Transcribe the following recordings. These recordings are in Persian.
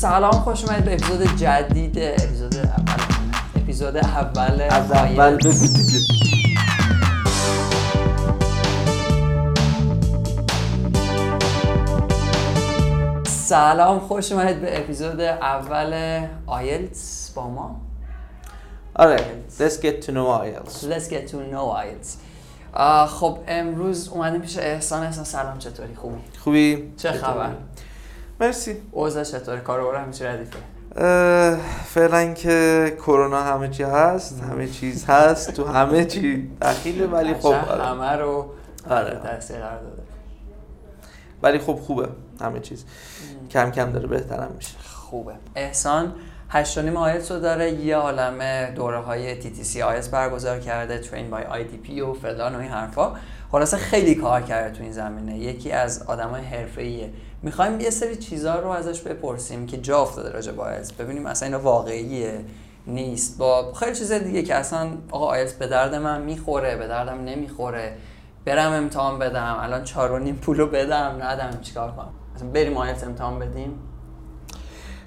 سلام خوش اومدید به اپیزود جدید اپیزود اول. اپیزود اول از اول آیلتس. بگو دیگه سلام خوش اومدید به اپیزود اول آیلتس با ما. آره let's get to know IELTS Let's get to know IELTS آه، خب امروز اومدیم پیش احسان. احسان سلام چطوری؟ خوبی خوبی؟ چه خبر؟ مرسی. اوضاع چطوری کار و همیشه ردیفه. فعلا که کرونا همه چی هست همه چیز هست تو همه چی دخیله ولی خب آره. همه رو آره. تاثیر قرار داده. ولی خب خوبه همه چیز. کم کم داره بهترم میشه. خوبه. احسان هشت و نیم آیلتس رو داره. یه عالمه دوره های سی آیلتس برگزار کرده ترین بای آی دی پی و فلان و این حرفا. خلاصه خیلی کار کرده تو این زمینه. یکی از آدمای حرفه‌ایه. می‌خوایم یه سری چیزا رو ازش بپرسیم که جا افتاده راجع به آیلتس. ببینیم اصلا اینا واقعیه؟ نیست. با خیلی چیز دیگه که اصلا آقا آیلتس به درد من می‌خوره به دردم نمی‌خوره. برم امتحان بدم. الان چهار و نیم پولو بدم. ندم چیکار کنم؟ اصلا بریم آیلتس امتحان بدیم؟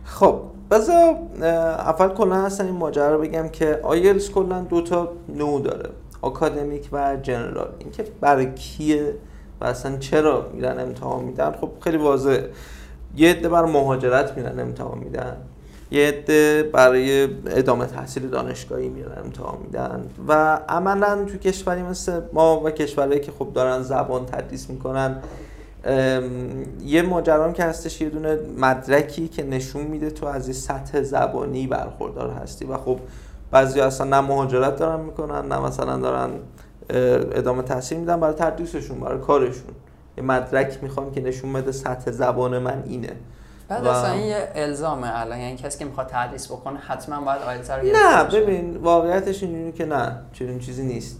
خب اه، اول کلا اصلا این ماجرا رو بگم که آیلتس کلا دو تا نوع داره آکادمیک و جنرال اینکه برای کیه و اصلا چرا میرن امتحان میدن؟ خب خیلی واضحه. یه عده برای مهاجرت میرن امتحان میدن. یه عده برای ادامه تحصیل دانشگاهی میرن امتحان میدن. و عملا تو کشوری مثل ما و کشورهایی که خب دارن زبان تدریس می‌کنن یه ماجرام که هستش یه دونه مدرکی که نشون میده تو از یه سطح زبانی برخوردار هستی. و خب بعضی اصلا نه مهاجرت دارن می‌کنن نه مثلا دارن ادامه تحصیل میدن برای تدریسشون برای کارشون. یه مدرک می‌خوام که نشون بده سطح زبان من اینه. بعد و- اصلا این یه الزامه الان. یعنی کسی که می‌خواد تدریس بکنه حتما باید آیلتس رو نه. ببین واقعیتش اینجوری که نه چنین چیزی نیست.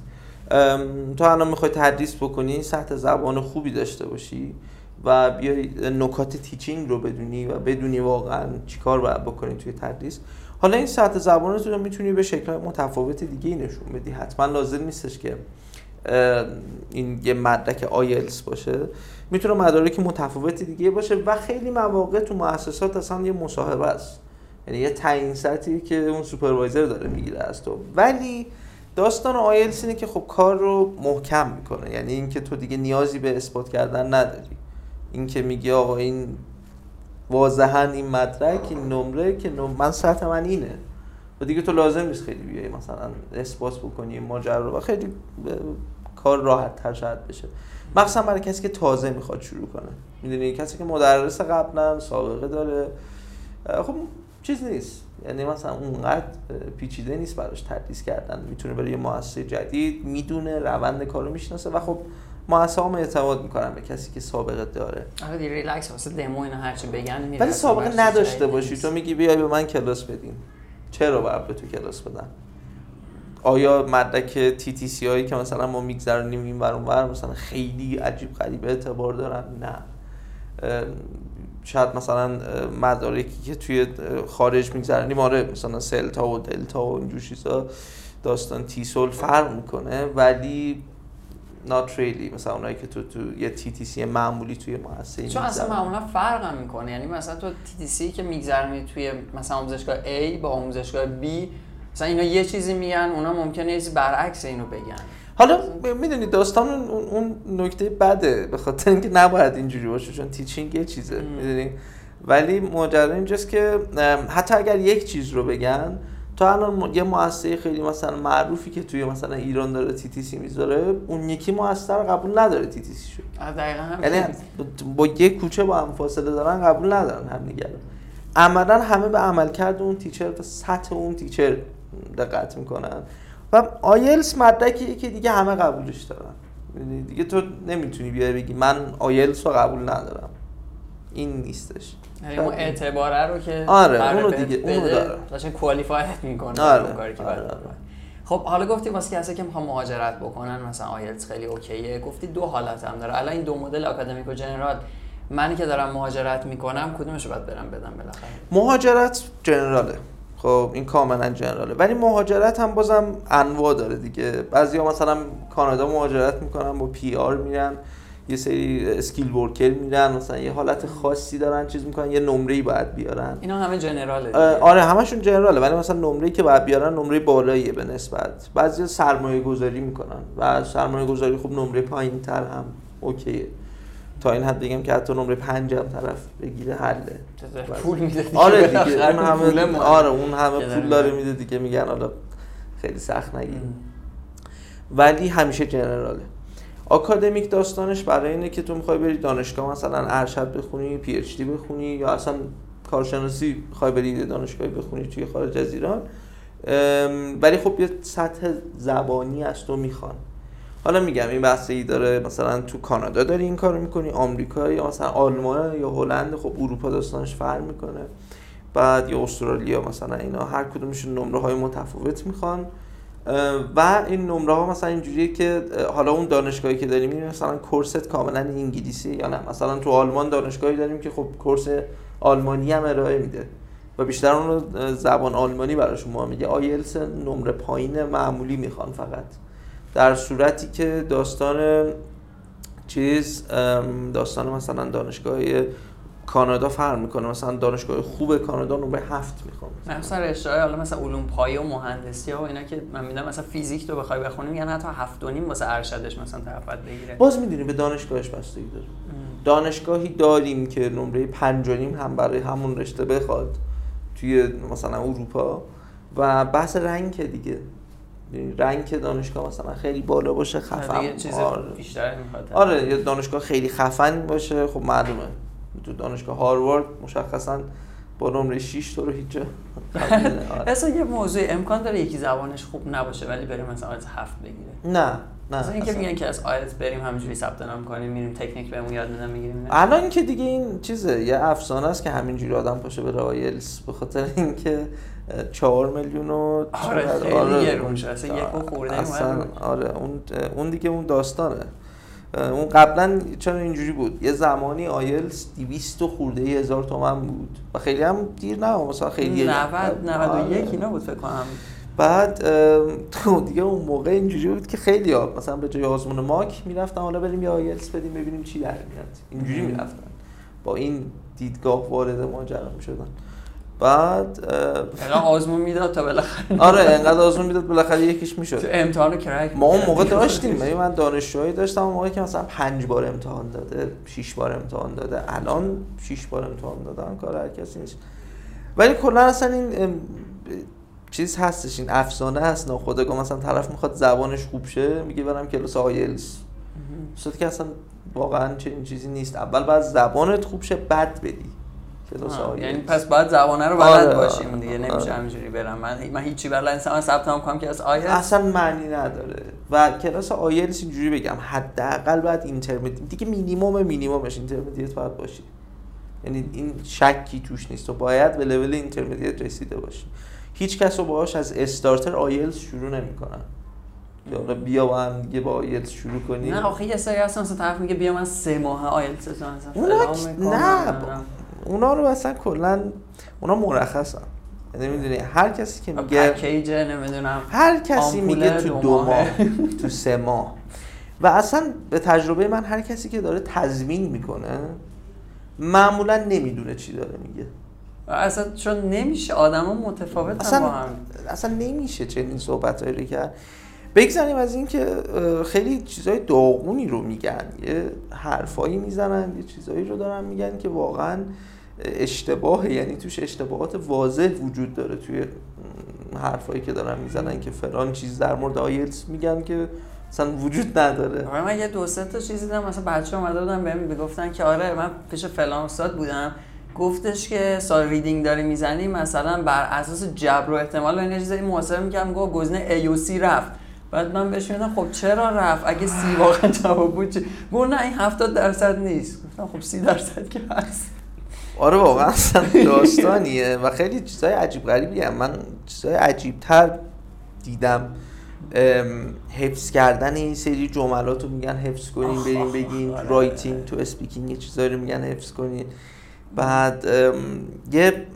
تو الان می‌خوای تدریس بکنی سطح زبان خوبی داشته باشی و بیای نکات تیچینگ رو بدونی و بدونی واقعا چیکار باید بکنی توی تدریس. حالا این سطح زبان رو تو می‌تونی به شکل متفاوت دیگه نشون بدی. حتما لازم نیستش که این یه مدرک آیلتس باشه. می‌تونه مدارک متفاوت دیگه باشه و خیلی مواقع تو مؤسسات اصلا یه مصاحبه است. یعنی یه تعیین سطحی که اون سوپروایزر داره می‌گیره از تو. ولی داستان آیلتس اینه که خب کار رو محکم می‌کنه. یعنی اینکه تو دیگه نیازی به اثبات کردن نداری. اینکه میگی آقا این واضحا این مدرک این نمره که نم... من سطح من اینه. و دیگه تو لازم نیست خیلی بیای مثلا اثبات بکنی ماجرا رو. و خیلی اه، کار راحت تر شاید بشه. مخصوصا برای کسی که تازه می‌خواد شروع کنه. می‌دونی کسی که مدرس قبلا سابقه داره. خب چیز نیست. یعنی مثلا اونقدر پیچیده نیست براش تدریس کردن. می‌تونه برای یه مؤسسه جدید می‌دونه روند کارو می‌شناسه و خب مؤسسه هم اعتماد می‌کنن به کسی که سابقه داره. آره دیگه ریلکس واسه دمو اینا هرچی بگن میره ولی سابقه نداشته باشی. تو میگی بیای به من کلاس بدین. چرا باید به تو کلاس بدن؟ آیا مدرک تی تی سی هایی که مثلا ما میگذرونیم این ور مثلا خیلی عجیب غریب اعتبار دارن؟ نه. شاید مثلا مدارکی که توی خارج میگذرونیم آره مثلا سلتا و دلتا و اینجور چیزا داستان تیسول فرق می‌کنه ولی not really. مثلا اونایی که تو تو یه تی تی سی معمولی توی مؤسسه چون اصلا. معمولا فرق هم می‌کنه. یعنی مثلا تو تی تی سی که میگذرونی توی مثلا آموزشگاه A با آموزشگاه B مثلا اینا یه چیزی میگن اونا ممکنه یه چیزی برعکس اینو بگن. حالا می‌دونی داستان اون, اون نکته بده به خاطر اینکه نباید اینجوری باشه چون تیچینگ یه چیزه ام. می‌دونی؟ ولی ماجرا اینجاست که حتی اگر یک چیز رو بگن تو الان یه مؤسسه خیلی مثلا معروفی که توی مثلا ایران داره تی تی سی می‌ذاره اون یکی مؤسسه رو قبول نداره تی تی سی شو. یعنی با یه کوچه با هم فاصله دارن قبول ندارن هم دیگه. عملا همه به عملکرد اون تیچر و سطح اون تیچر دقت می‌کنن. و آیلس مدرکیه که دیگه همه قبولش دارن. یعنی دیگه تو نمی‌تونی بیای بگی من آیلس رو قبول ندارم. این نیستش. یعنی اون اعتباره رو که آره، اونو دیگه، اونو داره. داشتن qualified می‌کنه آره، کاری که آره، باید آره. خب حالا گفتی واسه کسی که می‌خوان مهاجرت بکنن مثلا آیلتس خیلی okay ـه. گفتی دو حالت هم داره. الان این دو مدل آکادمیک و general منی که دارم مهاجرت می‌کنم کدومش رو باید برم بدم بالاخره؟ مهاجرت general ـه. خب این کاملا general ـه. ولی مهاجرت هم بازم انواع داره دیگه. بعضیا مثلا کانادا مهاجرت می‌کنن با PR میرن یه سری اسکیل ورکر میرن مثلا یه حالت خاصی دارن چیز می‌کنن یه نمره‌ای باید بیارن. اینا همه جنراله آره همشون جنراله ولی مثلا نمره‌ای که باید بیارن نمره بالاییه به نسبت. بعضی سرمایه گذاری می‌کنن و سرمایه گذاری خب نمره پایین تر هم اوکیه. تا این حد بگم که حتی نمره پنج هم طرف بگیره حله. پول میده دیگه. آره دیگه. اون همه. آره اون همه پول داره میده. دیگه. میگن حالا خیلی سخت نگیر. ولی همیشه جنراله. آکادمیک داستانش برای اینه که تو می‌خوای بری دانشگاه مثلا ارشد بخونی پی اچ دی بخونی یا اصلا کارشناسی می‌خوای بری دانشگاهی بخونی توی خارج از ایران ولی خب یه سطح زبانی از تو می‌خوان. حالا میگم این بحث ای داره مثلا تو کانادا داری این کارو می‌کنی آمریکا یا مثلا آلمان یا هلند خب اروپا داستانش فرق می‌کنه. بعد یا استرالیا مثلا اینا هر کدومشون نمره های متفاوت می‌خوان. و این نمره ها مثلا اینجوریه که حالا اون دانشگاهی که داریم میریم مثلا کورست کاملا انگلیسی یا نه. مثلا تو آلمان دانشگاهی داریم که خب کورس آلمانی هم ارائه میده. و بیشتر اون زبان آلمانی براشون ما میگه. آیلتس نمره پایین معمولی می‌خوان فقط. در صورتی که داستان چیز داستان مثلا دانشگاه کانادا فرق می‌کنه. مثلا دانشگاه خوب کانادا نمره هفت می‌خوام. مثلا رشته حالا مثلا علوم پایه و مهندسی ها و اینا که من می‌دونم مثلا فیزیک تو بخوای بخونی میگن حتی هفت و نیم واسه ارشدش مثلا طرف باید بگیره. باز می‌دونی به دانشگاهش بستگی داره. دانشگاهی داریم که نمره پنج و نیم هم برای همون رشته بخواد توی مثلا اروپا. و بحث رنگ دیگه. یعنی رنگ دانشگاه مثلا خیلی بالا باشه خفن دیگه چیز آره. بیشتر آره یه دانشگاه خیلی خفن باشه خب معلومه تو دانشگاه هاروارد مشخصا با نمره 6 تو رو هیچ. آره. اصلا یه موضوع امکان داره یکی زبانش خوب نباشه ولی بریم مثلا آیلتس هفت بگیره نه نه مثلا اینکه اصلا. میگن که از آیلتس بریم همینجوری ثبت نام کنیم میریم تکنیک بهمون یاد میدن می‌گیریم. الان که دیگه این چیزه یه افسانه است که همینجوری آدم پاشه به آیلتس به خاطر اینکه چهار میلیون و آره، خیلی گرون شد. اصلا یک خورده اصلا. آره اون اون دیگه اون داستانه. اون قبلا چرا اینجوری بود؟ یه زمانی آیلتس 200 و خورده هزار تومن بود. و خیلی هم دیر نه مثلا خیلی 90 91 آره. اینا بود فکر کنم. بعد دیگه اون موقع اینجوری بود که خیلی ها مثلا به جای آزمون ماک می‌رفتن حالا بریم یه آیلتس بدیم ببینیم چی در میاد. اینجوری. می‌رفتن. با این دیدگاه وارد ماجرا می‌شدن. بعد فقط آزمون می‌داد تا بالاخره. آره انقدر آزمون می‌داد بالاخره یکیش تو می‌شد امتحان رو کرک ما اون موقع. داشتیم یعنی من دانشجوهایی داشتم اون موقع که مثلا پنج بار امتحان داده شیش بار امتحان داده الان شیش بار امتحان دادن کار هر کسی نیست. ولی کلا اصلا این چیز هستش این افسانه هست ناخودآگاه. مثلا طرف می‌خواد زبانش خوب شه میگه برم کلاس آیلز صورتی که اصلا واقعا چنین چیزی نیست. اول بعد زبانت خوب شه بعد بدی. کلاس آه، آیلز یعنی پس باید زبانه رو آره، بلد باشیم دیگه آره. نمیشه همینجوری برم. من من هیچی بلد نیستم من ثبت نام کنم که از آیلتس اصلا معنی نداره. و کلاس آیلتس اینجوری بگم حداقل باید intermediate دیگه مینیمم مینیممش intermediate باید باشی. یعنی این شکی توش نیست. تو باید به level intermediate رسیده باشی. هیچ کس رو باهاش از starter IELTS شروع نمی‌کنن. که حالا بیا با هم دیگه با آیلتس شروع کنی نه آخه یه سری هستن مثلا طرف میگه بیا من سه ماه آیلتس تو مثلا که-. نه، اونا رو اصلا کلا اونا مرخصن. یعنی می‌دونی هر کسی که میگه package نمی‌دونم هر کسی میگه تو دو ماه. تو سه ماه. و اصلا به تجربه من هر کسی که داره تضمین می‌کنه معمولا نمی‌دونه چی داره میگه. اصلا چون نمیشه آدما متفاوتن اصلا با هم. اصلا نمیشه چنین صحبت رو کرد. بگذاریم از اینکه اه، خیلی چیزای داغونی رو میگن. یه حرفایی می‌زنن یه چیزایی رو دارن میگن که واقعا اشتباهه. یعنی توش اشتباهات واضح وجود داره توی حرفایی که دارن می‌زنن که فلان چیز در مورد آیلتس میگن که اصلا وجود نداره. آره من یه دو سه تا چیزی دیدم مثلا بچه اومده بودن بهم می‌گفتن که آره من پیش فلان استاد بودم. گفتش که سال ریدینگ داری می‌زنی مثلا بر اساس جبر و احتمال و اینا چیزایی محاسبه می‌کردم گفت گزینه A و C رفت. بعد من بهش می‌گفتم خب چرا رفت؟ اگه سی واقعا جواب بود گفت نه این 70 درصد نیست. گفتم خب 30 درصد که هست. آره واقعا اصلا داستانیه و خیلی چیزای عجیب غریبی هم من چیزای عجیب تر دیدم حفظ کردن این سری جملات رو میگن حفظ کنین بریم بگین. writing تو speaking یه چیزایی رو میگن حفظ کنین بعد یه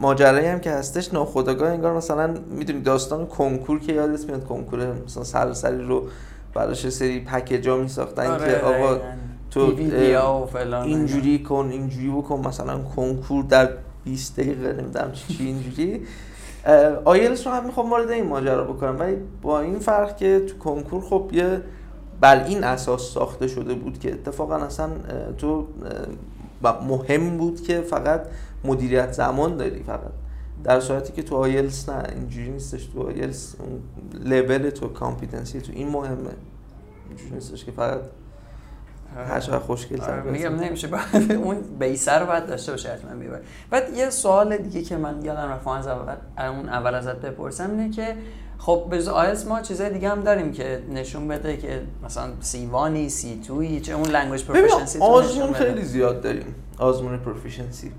ماجرایی هم که هستش ناخودآگاه انگار مثلا می‌دونی داستان کنکور که یادت میاد کنکور مثلا سراسری رو براش سری package ا میساختن آره، که آقا. تو فلان اینجوری کن اینجوری بکن مثلا کنکور در 20 دقیقه نمی‌دونم چی چی اینجوری. اه، آیلتس رو هم می‌خوام وارد این ماجرا بکنم. ولی با این فرق که تو کنکور خب یه بر این اساس ساخته شده بود که اتفاقا اصلا تو و مهم بود که فقط مدیریت زمان داری فقط. در صورتی که تو آیلتس نه اینجوری نیستش. تو آیلتس اون level تو competency تو این مهمه. اینجوری نیستش که فقط هر چقدر خوشگل تر میگم نمیشه. بعد اون base رو باید داشته باشه حتما base. بعد یه سوال دیگه که من یادم رفت از اول اون اول ازت بپرسم اینه که خب به آیلتس ما چیزای دیگه هم داریم که نشون بده که مثلا سی وانی سی توی چه اون language proficiency آزمون خیلی زیاد داریم. آزمون proficiency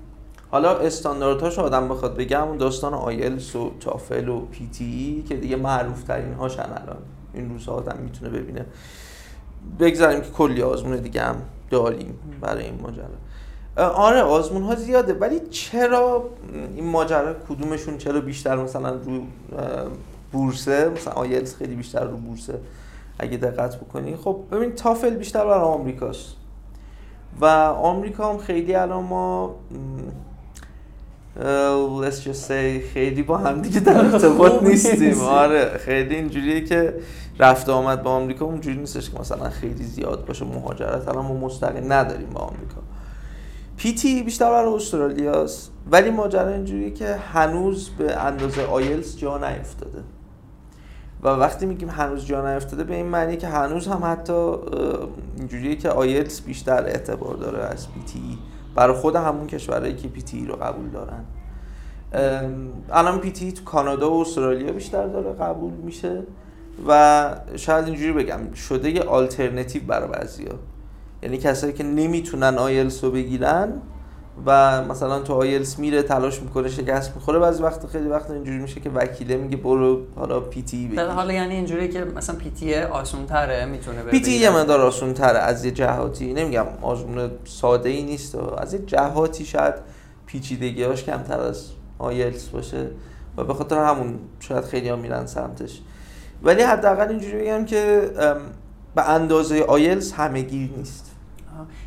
حالا استانداردهاش آدم بخواد بگم اون داستان آیلس و TOEFL و PTE که دیگه معروف ترین هاشن الان. این روزها آدم می‌تونه ببینه. بگذاریم که کلی آزمون دیگه هم داریم برای این ماجرا. آره آزمون ها زیاده ولی چرا این ماجرا کدومشون چرا بیشتر مثلا رو بورسه؟ مثلا آیلتس خیلی بیشتر رو بورسه اگه دقت بکنی. خب ببین تافل بیشتر برای آمریکاست. و آمریکا هم خیلی الان ما let's just say خیلی با هم دیگه در ارتباط نیستیم. نیست. آره خیلی اینجوریه که رفت آمد با آمریکا اونجوری نیستش که مثلا خیلی زیاد باشه مهاجرت الان ما مستقیم نداریم با آمریکا. PTE بیشتر برای استرالیاست ولی ماجرا اینجوریه که هنوز به اندازه آیلز جا نیفتاده. و وقتی میگیم هنوز جا نیفتاده به این معنی که هنوز هم حتی اینجوریه که آیلتس بیشتر اعتبار داره از PTE برای خود همون کشورهایی که PTE رو قبول دارن. الان PTE تو کانادا و استرالیا بیشتر داره قبول میشه. و شاید اینجوری بگم شده یه آلترنتیو برای بعضیا. یعنی کسایی که نمی‌تونن آیلس رو بگیرن و مثلا تو آیلس میره تلاش می‌کنه شکست می‌خوره بعضی وقت خیلی وقت اینجوری میشه که وکیله میگه برو حالا PTE در حالا یعنی اینجوری که مثلا PTE آسون تره می‌تونه PTE یه مقدار آسون تره از یه جهاتی. نمیگم آزمون ساده ای نیست از یه جهاتی شاید پیچیدگیاش کمتر از آیلتس باشه و به خاطر همون شاید خیلی ها میرن سمتش. ولی حداقل اینجوری بگم که به اندازه آیلتس همه گیر نیست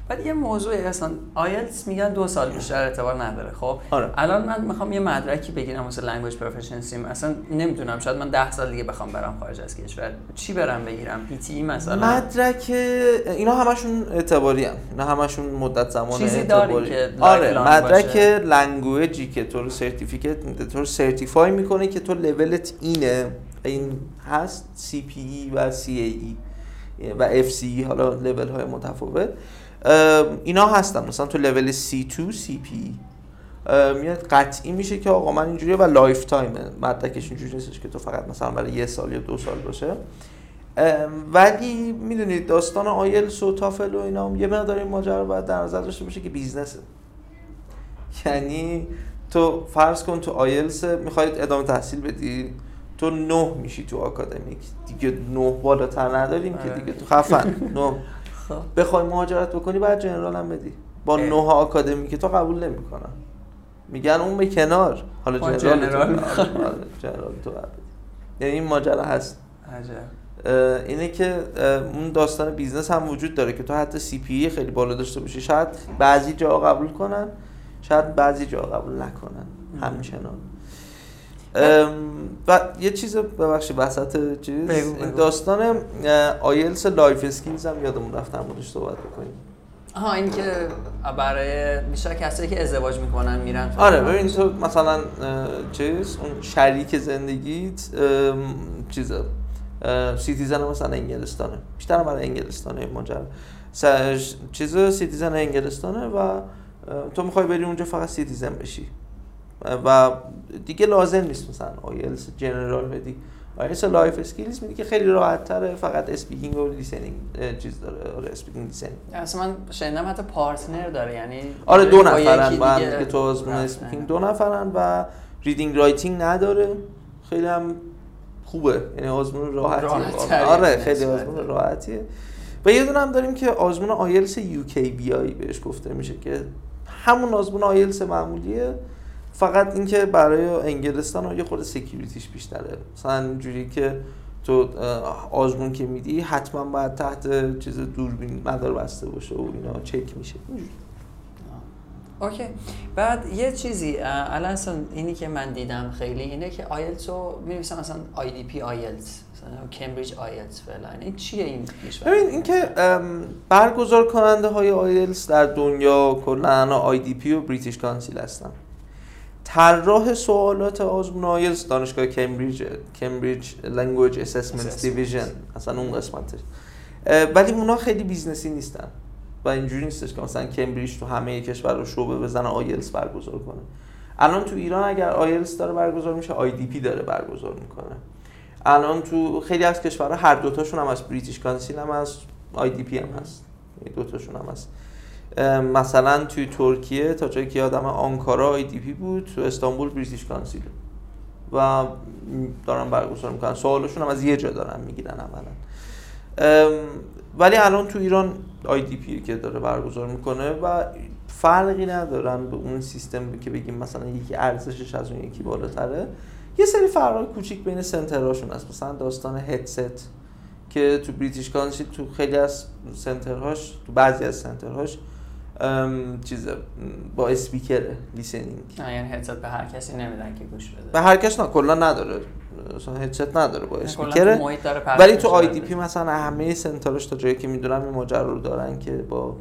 بعد یه موضوعی اصلا آیلتس میگن دو سال بیشتر اعتبار نداره خب؟ آره. الان من می‌خوام یه مدرکی بگیرم واسه language proficiency اصلا نمی‌دونم شاید من ده سال دیگه بخوام برم خارج از کشور. چی برم بگیرم؟ PTE مثلا؟ مدرک اینا همشون اعتباری هم. اینا همشون مدت زمان چیزی اعتباری. که آره مدرک؟ language ی که تو رو certificate میده تو رو certify می‌کنه که تو لولت اینه. این هست ای و ای و سی حالا لول های متفاوت. اینا هستن. مثلا تو لول C2 CP میاد قطعی میشه که آقا من اینجوریه و lifetime ه مدرکش اینجوری نیستش که تو فقط مثلا برای یه سال یا دو سال باشه. ولی می‌دونید داستان آیلس و TOEFL و اینا هم یه مقدار این ماجرا باید در نظر داشته باشه که business ه. یعنی تو فرض کن تو آیلس می‌خواید ادامه تحصیل بدی. تو نه میشی تو آکادمیک دیگه نه بالاتر نداریم که آره. دیگه تو خفن. نه. خب. بخوای مهاجرت بکنی بعد جنرال هم بدی. با. نه آکادمی که تو قبول نمی‌کنن. میگن اون به کنار. حالا جنرال تو جنرال آره، جنرال تو بعد. یعنی این ماجرا هست. عجب. اینه که اون داستان بیزنس هم وجود داره که تو حتی سی پی خیلی بالا داشته باشی. شاید بعضی جا قبول کنن شاید بعضی جا قبول نکنن. همچنان. و یه چیز ببخشید وسط چیز بگو، این بگو. داستان IELTS Life Skills هم یادمون رفت موردش صحبت بکنیم آها این که برای بیشتر کسایی که ازدواج می‌کنن میرن آره. ببین تو مثلا چیز اون شریک زندگیت اه، citizen مثلا انگلستانه بیشتر برای انگلستانه این ماجرا چیز citizen انگلستانه و تو می‌خوای بری اونجا فقط citizen بشی و دیگه لازم نیست مثلا IELTS General بدی. IELTS Life Skills میگه که خیلی راحت تره فقط speaking و listening چیز داره. آره speaking listening. اصلا من شنیدم حتی partner داره یعنی آره دو نفرن با هم دیگه دیگه تو آزمون رفتن. اسپیکینگ دو نفرن و reading writing نداره. خیلی هم خوبه. یعنی آزمون راحتیه. راحت‌تره. آره خیلی. آزمون راحتیه. و یه دونه هم داریم که آزمون IELTS UKVI بهش گفته میشه که همون آزمون آیلس معمولیه. فقط اینکه برای انگلستان یه خورده security ش بیشتره. مثلا اینجوری که تو آزمون که میدی حتما باید تحت چیز دوربین مدار بسته باشه و اینا چک میشه. okay. بعد یه چیزی الان اینی که من دیدم خیلی اینه که آیلتس رو می‌نویسن مثلا IDP IELTS مثلا Cambridge IELTS فعلا. این چیه این ببین اینکه برگزار کننده های آیلتس در دنیا کلا IDP و British Council هستن. طراح سوالات آزمون آیلتس دانشگاه کمبریج Cambridge language assessment division اصلا اون قسمتش. ولی اونا خیلی business ی نیستن. و اینجوری نیستش که مثلا کمبریج تو همه کشور رو شعبه بزنه آیلتس برگزار کنه. الان تو ایران اگر آیلتس داره برگزار میشه IDP داره برگزار می‌کنه. الان تو خیلی از کشورها هر دوتاشون هم از British Council هم از IDP هم هست. دوتاشون هم هست مثلا توی ترکیه تا جایی که آدم آنکارا IDP بود تو استانبول British Council. و دارن برگزار می‌کنن. سوالشون هم از یه جا دارن می‌گیرن اولا ولی الان تو ایران IDP که داره برگزار می‌کنه و فرقی ندارن به اون سیستم که بگیم مثلا یکی ارزشش از اون یکی بالاتره. یه سری فرقای کوچیک بین center هاشون هست. مثلا داستان هدست که تو British Council تو خیلی از center هاش تو بعضی از center هاش چیز با speaker listening. یعنی هدست به هر کسی نمیدن که گوش بده. به هر کس نه کلا نداره. هدست نداره با اسپیکر ولی تو IDP مثلا همه center ش تا جایی که می‌دونم این ماجرا رو دارن که با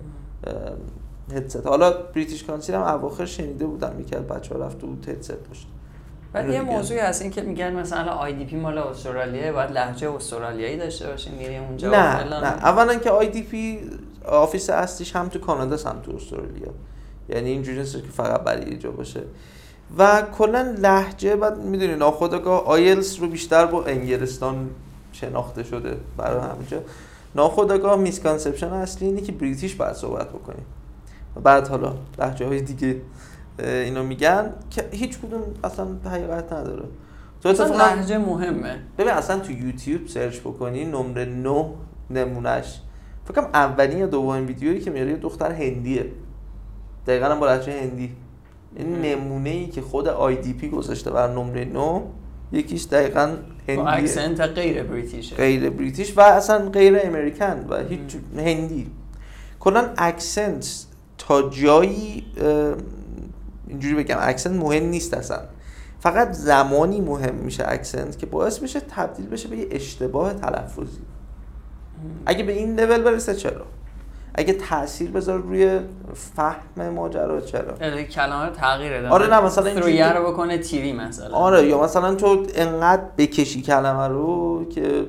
هدست حالا British Council هم اواخر شنیده بودم یکی از بچه‌ها رفت تو هدست داشت. بعد یه موضوعی هست این که میگن مثلا IDP مال استرالیا باید لهجه استرالیایی داشته باشین میری اونجا نه نه. اولا که IDP office اصلیش هم تو کانادا هم تو استرالیا. یعنی اینجوری نیست که فقط برای یه جا باشه. و کلا لهجه بعد می‌دونی ناخودآگاه آیلز رو بیشتر با انگلستان شناخته شده برای همینجا. ناخودآگاه misconception اصلی اینه که British باید صحبت بکنیم و بعد حالا لهجه های دیگه اینو میگن که هیچ کدوم اصلا حقیقت نداره. تو اصلا لهجه مهمه. ببین اصلا تو یوتیوب search بکنی نمره 9 نمونهش فکرم اولین یا دومین ویدیویی که میاره یه دختر هندیه. دقیقا هم با لهجه هندی. این نمونه ای که خود IDP گذاشته بر نمره 9 یکیش دقیقا هندی accent غیر British ه. غیر British و اصلا غیر American و هیچ هندی. کلا accent تا جایی اینجوری بگم accent مهم نیست اصلا. فقط زمانی مهم میشه accent که باعث میشه تبدیل بشه به یه اشتباه تلفظی. اگه به این لول برسه چرا؟ اگه تاثیر بذار روی فهم ماجرا چرا؟ کلمه رو تغییر بده آره نه مثلا اینجوری رو بکنه تیوی مثلا. آره یا مثلا تو انقدر بکشی کلمه رو که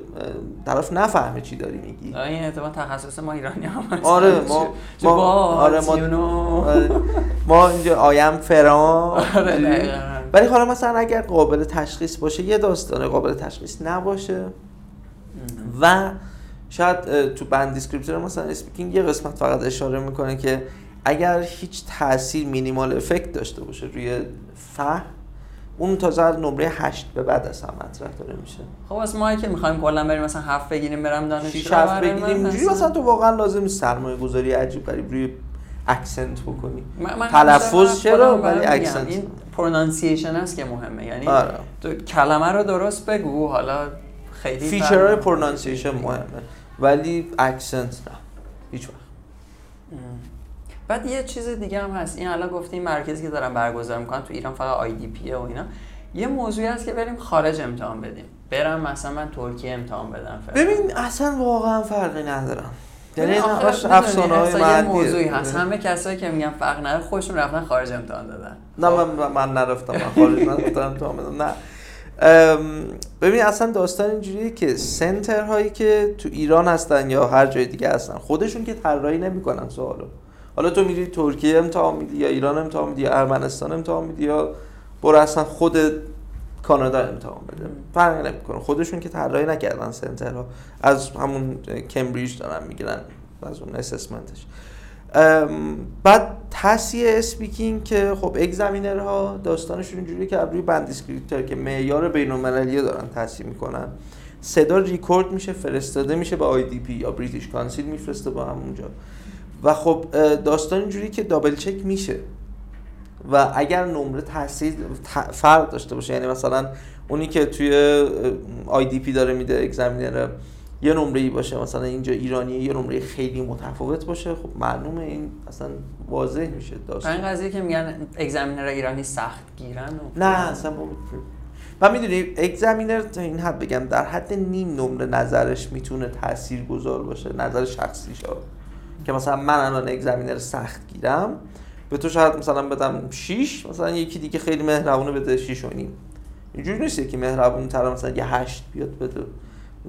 طرف نفهمه چی داری میگی. این احتمال تخصص ما ایرانی هم آره ما ما آره ما آره. ما اینجا I'm from. آره ولی حالا مثلا اگر قابل تشخیص باشه یه داستانه قابل تشخیص نباشه. و شاید تو band descriptor مثلا speaking یه قسمت فقط اشاره می‌کنه که اگر هیچ تاثیر minimal effect داشته باشه روی فهم اون تازه نمره 8 به بعد از هم مطرح داره میشه. خب از ما که می‌خوایم کلا بریم مثلا هفت بگیریم برم دانشگاه 6 هفت بگیریم اینجوری مثلا تو واقعا لازم سرمایه گذاری عجیب غریب روی accent بکنی. تلفظ چرا؟ ولی accent. این pronunciation است که مهمه. یعنی آره. تو کلمه رو درست بگو حالا خیلی feature های pronunciation مهمه. ولی accent نه. هیچ وقت. بعد یه چیز دیگه هم هست. این الان گفتیم مرکزی که دارن برگزار می‌کنن تو ایران فقط آی دی پیه و اینا. یه موضوعی هست که بریم خارج امتحان بدیم. برم مثلا من ترکیه امتحان بدم فرق. ببین اصلا واقعا فرقی ندارم. یعنی افسانه های یه موضوعی هست. همه کسایی که میگن فرق نداره خودشون رفتن خارج امتحان دادن. نه من من نرفتم من خارج نرفتم امتحان بدم. نه. ببین اصلا داستان اینجوریه که سنتر هایی که تو ایران هستن یا هر جای دیگه هستن خودشون که طراحی نمی‌کنن سوالو. حالا تو میری ترکیه امتحان میدی یا ایران امتحان میدی یا ارمنستان امتحان میدی یا برو اصلا خود کانادا امتحان بده. فرق نمی‌کنه. خودشون که طراحی نکردن center ها. از همون کمبریج دارن می‌گیرن. از اون assessment ش بعد تصحیح speaking که خب examiner ها داستانشون اینجوریه که روی band که معیار بین المللی دارن تصحیح می‌کنن. صدا ریکورد میشه فرستاده میشه به IDP یا British Council میفرسته با همونجا و خب داستان اینجوری که double check میشه. و اگر نمره تاثیر ت- فرق داشته باشه یعنی مثلا اونی که توی IDP داره میده examiner یه نمره ای باشه مثلا اینجا ایرانی یه نمره خیلی متفاوت باشه خب معلومه این اصلا واضح میشه و این داستان قضیه که میگن examiner ایرانی سخت گیرن و نه اصلا با- و می‌دونی examiner تا این حد بگم در حد نیم نمره نظرش می‌تونه تأثیر گذار باشه نظر شخصیش ها. که مثلا من الان اگزمینر سخت گیرم به تو شاید مثلا بدم 6 مثلا یکی دیگه خیلی مهربونه بده 6 و نیم. اینجوری نیست که مهربون تر مثلا یه 8 بیاد بده.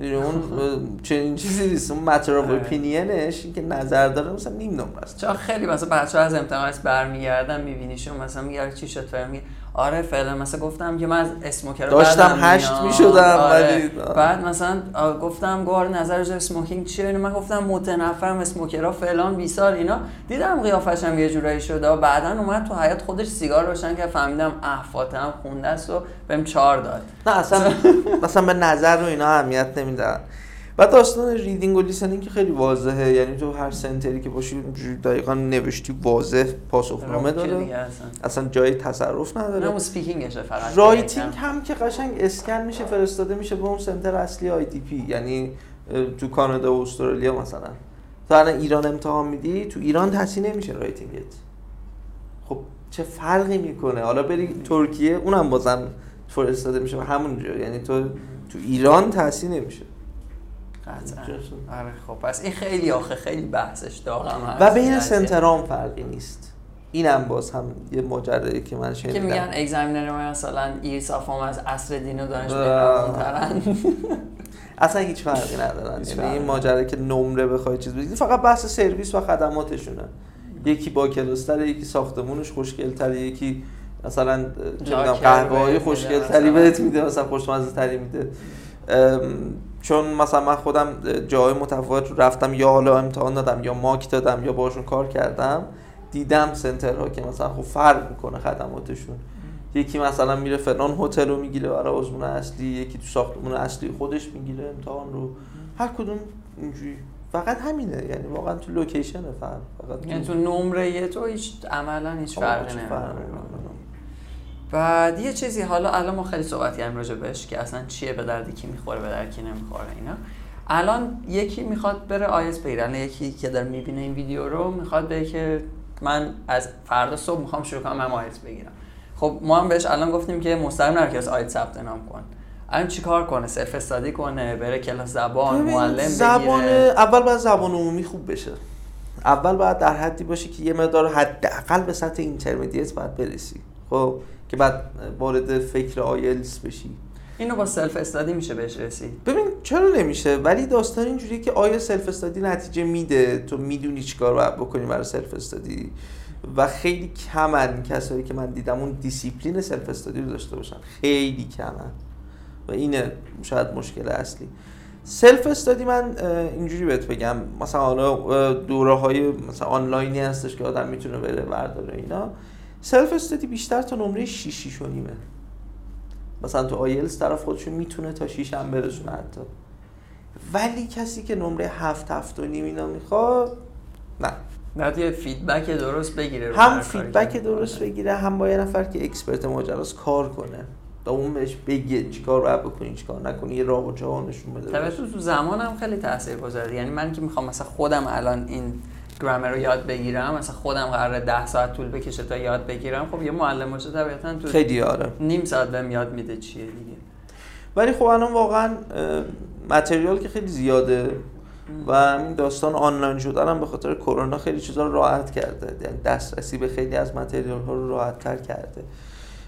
اون چنین چیزی نیست. اون ماتر اف آره. اپینینش که نظر داره مثلا نیم نمره است چرا خیلی مثلا بچه از امتحان برمیگردن میبینیشون مثلا میگه چی شد؟ میگه. آره فعلا مثلا گفتم که من از اسموکر داشتم هشت میاد. می‌شدم، آره. ولی- بعد مثلا گفتم گوار نظرش اسموکینگ چیه اینو من گفتم متنفرم اسموکرها فلان بیسار اینا دیدم قیافش هم یه جورایی شده و بعدا اومد تو حیات خودش سیگار روشن که فهمیدم احفاتم خونده است و بهم چهار داد نه اصلا مثلا به نظر و اینا اهمیت نمیدن و داستان ریدینگ و لیسنینگ که خیلی واضحه. یعنی تو هر سنتری که باشی دقیقا نوشتی واضح پاسخنامه داره. اصلا. اصلا جای تصرف نه نداره اون speaking شه فقط. writing هم که قشنگ اسکن میشه فرستاده میشه به اون center اصلی IDP. یعنی تو کانادا و استرالیا مثلا. تو الان ایران امتحان میدی تو ایران تصحیح نمیشه writing ت. خب چه فرقی می‌کنه؟ حالا بری ترکیه اونم بازم فرستاده میشه همونجا یعنی تو تو ایران تصحیح نمیشه. قطعا. آره خب پس این خیلی آخه خیلی بحثش داغم هست و بین. سنترام فرقی نیست اینم باز هم یه ماجرایی که من که شنیدم میگن اگزمینر ما مثلا ایرسافام از اصر دین و دانش. مهربون‌ترن. اصلا هیچ فرقی ندارن یعنی این ماجرا که نمره بخوای چیز بگیری فقط بحث سرویس و خدماتشونه یکی با کلاستر یکی ساختمونش خوشگل‌تره یکی مثلا چه می‌دونم لاکر قهوه های خوشگل‌تری. بهت میده مثلا خوشمزه تری میده چون مثلا من خودم جای متفاوت رفتم یا حالا امتحان دادم یا ماک دادم یا باشون کار کردم دیدم سنترها که مثلا خب فرق می‌کنه خدماتشون. یکی مثلا میره فلان هتل رو می‌گیره برای آزمون اصلی یکی تو ساختمون اصلی خودش می‌گیره امتحان رو. هر کدوم اینجوری. فقط همینه یعنی واقعا تو لوکیشن فرق فقط یعنی تو نمره تو هیچ عملا هیچ فرقی نمی‌کنه. بعد یه چیزی حالا الان ما خیلی صحبت کردیم راجع بهش که اصلا چیه به درد کی می‌خوره به درد کی نمی‌خوره اینا. الان یکی می‌خواد بره آیلتس بگیره. یکی که داره می‌بینه این ویدیو رو می‌خواد بگه که من از فردا صبح می‌خوام شروع کنم هم آیلتس بگیرم. خب ما هم بهش الان گفتیم که مستقیم نرو که از آیلتس ثبت نام کن. الان چیکار کنه؟ self-study کنه بره کلاس زبان معلم زبان بگیره اول باید زبان عمومی خوب بشه. اول باید در حدی باشه که یه مقدار حداقل به سطح intermediate باید برسی. خب؟ که بعد وارد فکر آیلتس بشی. اینو با self-study میشه بهش رسید. ببین چرا نمیشه؟ ولی داستان اینجوریه که آیا self-study نتیجه میده؟ تو می‌دونی چیکار باید بکنی برای self-study و خیلی کمن کسایی که من دیدم اون discipline self-study رو داشته باشن. خیلی کمن. و اینه شاید مشکل اصلی. self-study من اینجوری بهت بگم. مثلا حالا دوره های مثلا آنلاینی هستش که آدم می‌تونه بره برداره اینا. self-study بیشتر تا نمره 6 6 و نیمه. مثلا تو آیلتس طرف خودشون می‌تونه تا 6 هم برسونه حتی. ولی کسی که نمره 7 7 و نیم اینا می‌خواد نه. بعد یه feedback درست بگیره هم feedback درست. بگیره هم با یه نفر که expert ماجراست کار کنه. تا اون بهش بگه چیکار باید بکنی چیکار نکنی یه راه و چاه نشون بده تو تو زمانم خیلی تاثیر گذاره یعنی من که می‌خوام مثلا خودم الان این گرامر رو یاد بگیرم. مثلا خودم قراره 10 ساعت طول بکشه تا یاد بگیرم. خب یه معلم باشه طبیعتا تو خیلی آره. نیم ساعت بهم یاد میده چیه دیگه. ولی خب الان واقعا متریال که خیلی زیاده و همین داستان آنلاین شدن هم به خاطر کرونا خیلی چیزا رو راحت کرده. یعنی دسترسی به خیلی از متریال ها رو راحت تر کرده.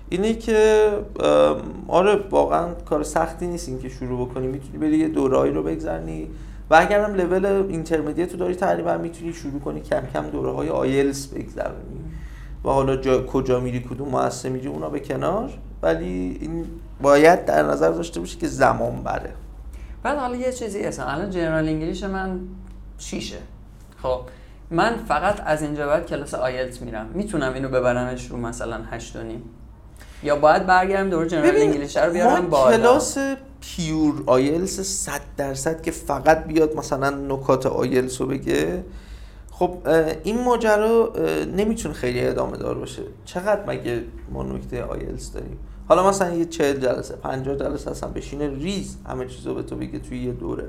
اینه که آره واقعا کار سختی نیست این که شروع بکنی. می‌تونی بری یه دورایی رو بگذرنی. و اگر هم level intermediate رو داری تقریبا می‌تونی شروع کنی کم کم دوره های آیلتس بگذرونی. و حالا جا کجا میری کدوم مؤسسه میری اونا به کنار. ولی این باید در نظر داشته باشی که زمان بره. بعد حالا یه چیزی هست الان general English من شیشه. خب من فقط از اینجا بعد کلاس آیلتس میرم. می‌تونم اینو ببرمش رو مثلا هشت و نیم. یا باید برگردم دور general English رو بیارم بالا. کلاس pure آیلتس 100 درصد که فقط بیاد مثلا نکات آیلتس رو بگه. خب این ماجرا نمی‌تونه خیلی ادامه دار باشه. چقدر مگه ما نکته آیلتس داریم؟ حالا مثلا یه 40 جلسه 50 جلسه اصلا بشینه ریز همه چیزو به تو بگه توی یه دوره.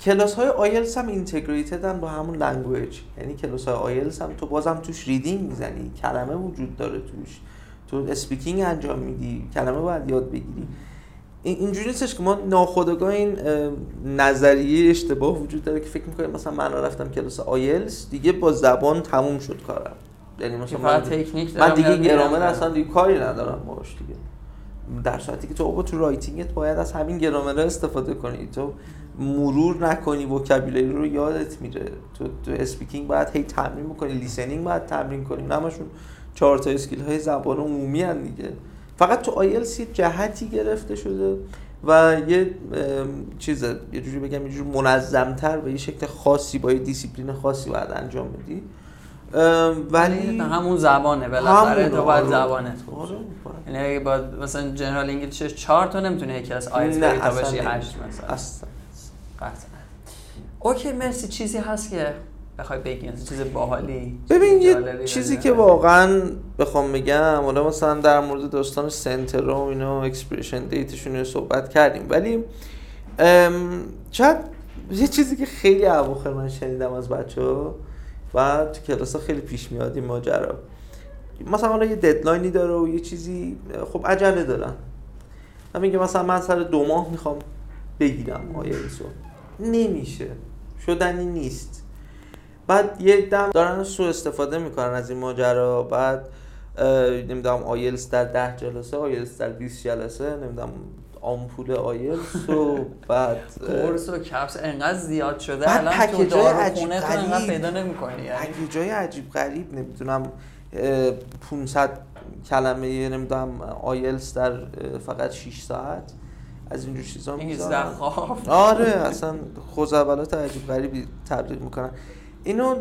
کلاس های آیلتس هم integrated ن با همون language. یعنی کلاس های آیلتس هم تو بازم توش reading می‌زنی. کلمه وجود داره توش. تو speaking انجام میدی. کلمه باید یاد بگیری. اینجوری نیستش که ما ناخودآگاه این نظریه اشتباه وجود داره که فکر می‌کنیم مثلا من رفتم کلاس آیلتس دیگه با زبان تموم شد کارم. یعنی مثلا من, تکنیک من دیگه گرامر اصلا دیگه کاری ندارم باش دیگه. در صورتی که تو با تو writing ت باید از همین گرامر استفاده کنی. تو مرور نکنی vocabulary رو یادت میره. تو تو speaking باید هی تمرین می‌کنی listening باید تمرین کنی. همشون چهار تا skill های زبان عمومی هن دیگه. فقط تو آیلتس یه جهتی گرفته شده و یه چیز یه جوری بگم یه جوری منظمتر و یه شکل خاصی با یه دیسیپلین خاصی باید انجام بدی. ولی همون زبانه بالاخره تو باید زبانه. آره یعنی اگه باید مثلا general English 4 تا نمی‌تونه یکی از آیلتس تا بشی 8 مثلا. اصلا. قطعا. OK مرسی. چیزی هست که بخوای بگی چیز باحالی ببین یه چیزی که واقعا بخوام بگم حالا مثلا در مورد داستان center و اینا expiration date شون رو صحبت کردیم. ولی شاید یه چیزی که خیلی اواخر من شنیدم از بچه ها و تو کلاس ها خیلی پیش میاد این ماجرا. مثلا حالا یه deadline ی داره و یه چیزی خب عجله دارن. من میگه مثلا من سر دو ماه می‌خوام بگیرم آیلتس نمیشه. شدنی نیست. بعد یه دم دارن سو استفاده می‌کنن از این ماجرا. بعد نمی‌دونم آیلس در ده جلسه آیلس در 20 جلسه نمی‌دونم آمپول آیلس و بعد کورس و کپس انقدر زیاد شده الان تو داروخونه تو انقدر پیدا نمی‌کنی یعنی؟ پکیجای عجیب غریب نمی‌دونم 500 کلمه نمی‌دونم آیلس در فقط 6 ساعت. از اینجور چیزا می‌ذارن. آره اصلا خوزعبلات عجیب غریبی تبلیغ می‌کنن. اینو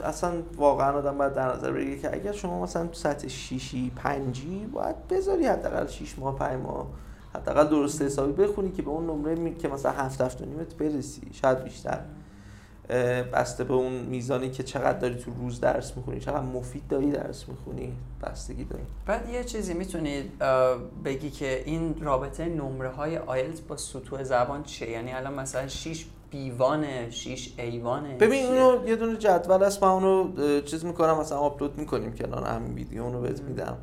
اصلا واقعا آدم باید در نظر بگیره که اگر شما مثلا تو سطح شیشی پنجی باید بذاری حداقل 6 ماه 5 ماه حداقل درست حسابی بخونی که به اون نمره می... که مثلا هفت هفت نیمت برسی شاید بیشتر. بسته به اون میزانی که چقدر داری تو روز درس می‌خونی چقدر مفید داری درس می‌خونی بستگی داری بعد یه چیزی می‌تونید بگی که این رابطه نمره های آیلت با سطوح زبان چه یعنی الان مثلا 6 بیوانه 6 ایوانه ببین اونو یه دونه جدول هست من اونو چیز می‌کنم مثلا آپلود می‌کنیم کنار همین ویدیو اونو بهت میدم.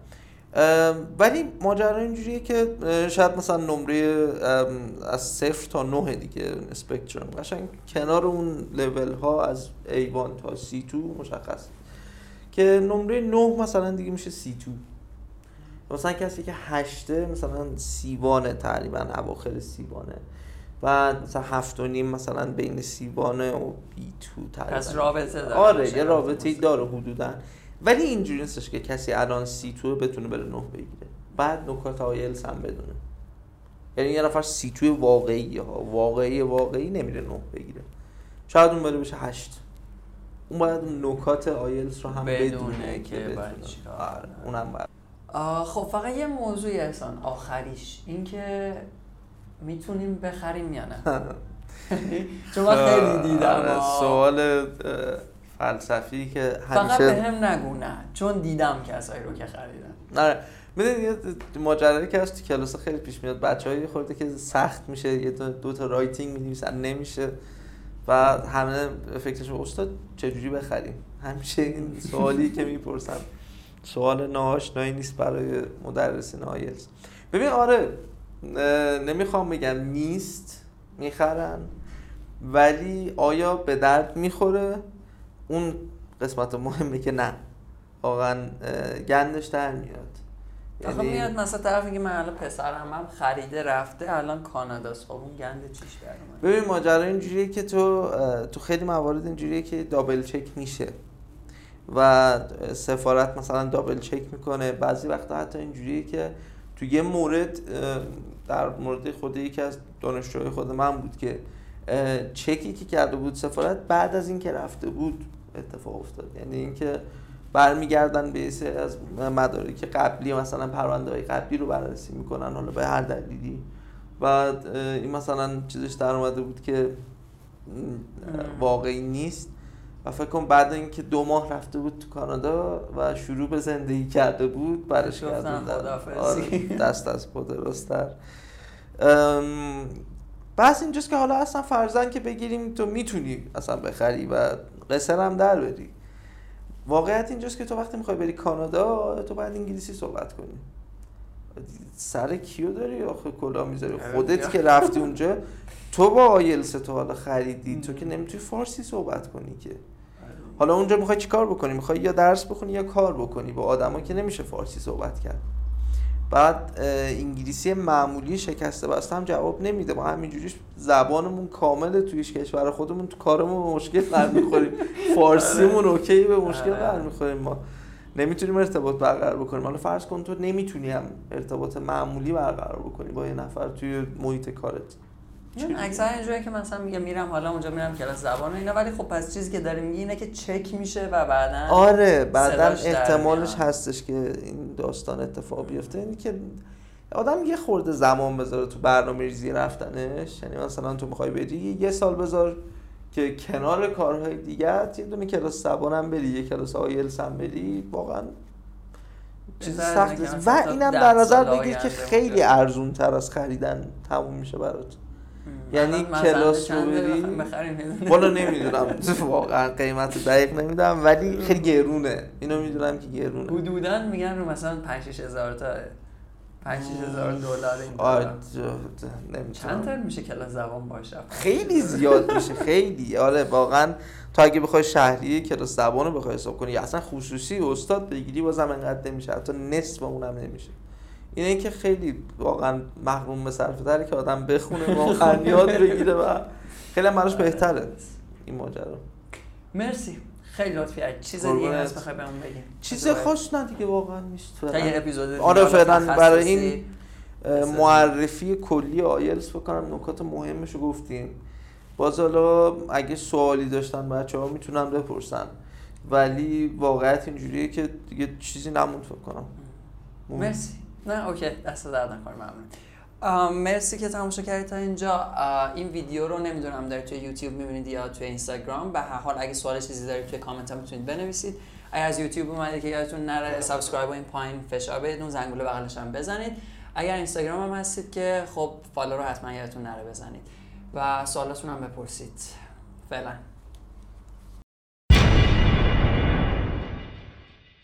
ولی ماجرا اینجوریه که شاید مثلا نمره از صفر تا نه دیگه اسپکترم قشنگ کنار اون لول ها از A1 تا C2 مشخص. که نمره نه مثلا دیگه میشه C2 مثلا کسی که هشته مثلا سیوانه تقریبا اواخر سیوانه بعد مثلا هفت و نیم مثلا بین سیوانه و بی تو پس رابطه داره آره یه رابطه داره حدودا. ولی اینجوری نیستش که کسی الان سی تو بتونه بره نه بگیره. بعد نکات آیلس هم بدونه. یعنی یه نفر سی تو واقعی ها. واقعی واقعی نمیره نه بگیره. شاید اون بره بشه هشت. اون باید نکات آیلتس رو هم بدونه, که بدونه. آره اونم باید خب فقط یه موضوع احسان آخریش. اینکه می‌تونیم بخریم یا نه؟ چون من خیلی دیدم. آره، سوال فلسفی که همیشه فقط به هم نگو نه. چون دیدم کسایی رو که خریدن. آره. می‌دونی یه ماجرایی که تو کلاس خیلی پیش میاد. بچه‌ها یه خورده که سخت میشه یه دو تا writing می‌نویسن نمیشه. و همه فکرش استاد چجوری بخریم؟ همیشه این سوالی که می‌پرسم سوال ناآشنایی نیست برای مدرسین آیلز ببین آره نمی‌خوام بگم نیست می‌خرن. ولی آیا به درد می‌خوره؟ اون قسمت مهمه که نه. واقعا گندش در میاد. یعنی میاد مثلا طرفی که من الان پسرم هم خریده رفته الان کاناداست. خب اون گند چیش در ببین ماجرا اینجوریه که تو تو خیلی موارد اینجوریه که دابل چک میشه. و سفارت مثلا دابل چک می‌کنه. بعضی وقتا حتی اینجوریه که تو یه مورد در مورد خود یکی از دانشجوهای خود من بود که چکی که کرده بود سفارت بعد از اینکه رفته بود اتفاق افتاد. یعنی اینکه برمیگردن به سری از مدارک قبلی مثلا پرونده های قبلی رو بررسی می‌کنن حالا به هر دلیلی. بعد این مثلا چیزش در اومده بود که واقعی نیست. و فکر کنم بعد اینکه دو ماه رفته بود تو کانادا و شروع به زندگی کرده بود برش خداحافظی. آره، دست از پا درستر بس اینجاست که حالا اصلا فرزن که بگیریم تو می‌تونی اصلا بخری و قصر هم در بری. واقعیت اینجاست که تو وقتی می‌خوای بری کانادا تو باید انگلیسی صحبت کنی. سر کیو داری آخه کلا می‌ذاری؟ خودت. که رفتی اونجا. تو با آیلس تو حالا خریدی تو که نمی‌تونی فارسی صحبت کنی که. حالا اونجا می‌خوای چیکار بکنی؟ می‌خوای یا درس بخونی یا کار بکنی. با آدما که نمیشه فارسی صحبت کرد. بعد انگلیسی معمولی شکسته بسته هم جواب نمیده. ما همینجوریش زبانمون کامله تویش کشور خودمون تو کارمون مشکل قرار می‌خوریم فارسیمون اوکی به مشکل آره. قرار می‌خوریم ما. نمی‌تونیم ارتباط برقرار بکنیم. حالا فرض کن تو نمی‌تونی هم ارتباط معمولی برقرار بکنی با یه نفر توی محیط کارت. اکثر اینجوریه که مثلا میگم میرم حالا اونجا میرم کلاس زبان و اینا ولی خب پس چیزی که داره میگه اینه که چک میشه و بعدا آره بعدا احتمالش. هستش که این داستان اتفاق بیفته. اینی که آدم یه خورده زمان بذاره تو برنامه ریزی رفتنش. یعنی مثلا تو می‌خوای بری یه سال بذار که کنار کارهای دیگه یه دونه کلاس زبان هم بری یه کلاس آیلس هم بری. واقعا چیز سخت و اینم در نظر بگیر که خیلی. ارزون تر از خریدن تموم میشه برات. یعنی کلاس رو بری؟ والا نمی‌دونم. واقعا قیمت دقیق نمی‌دونم ولی خیلی گرونه. اینو می‌دونم که گرونه. حدودا میگن رو مثلا 5 6 هزار تا 5 6 هزار دلار این چند تا میشه کلاس زبان باشه؟ خیلی زیاد میشه خیلی. آره واقعا تو اگه بخوای شهری کلاس زبان رو بخوای حساب کنی اصلا خصوصی استاد بگیری بازم انقدر نمیشه. حتی نصف اونم نمیشه. اینه که خیلی واقعا محروم به صرفه تره که آدم بخونه واقعا یاد بگیره و خیلی هم براش بهتره این ماجرا مرسی. خیلی لطفی. چیز دیگه. هست بخوای بهمون بگیم چیز خاص نه دیگه واقعا نیست. تا یه اپیزود آره، فعلا برای. این معرفی کلی آیلس بکنم. نکات مهمش رو گفتیم باز حالا اگه سوالی داشتن بچه ها می‌تونن بپرسن. ولی واقعیت اینجوریه که دیگه چیزی نموند فکر کنم. مرسی. نه OK دست درد نکنه ممنون. مرسی که تماشا کردید تا اینجا. این ویدیو رو نمی‌دونم در توی یوتیوب می‌بینید یا توی اینستاگرام. به هر حال اگه سوال چیزی دارید توی کامنت ها می‌تونید بنویسید. اگر از یوتیوب اومدید که یادتون نره subscribe و این پایین فشار بدید اون زنگوله بغلش هم بزنید. اگر اینستاگرام هم هستید که خب follow رو حتما یادتون نره بزنید. و سوالاتون هم بپرسید. فعلا.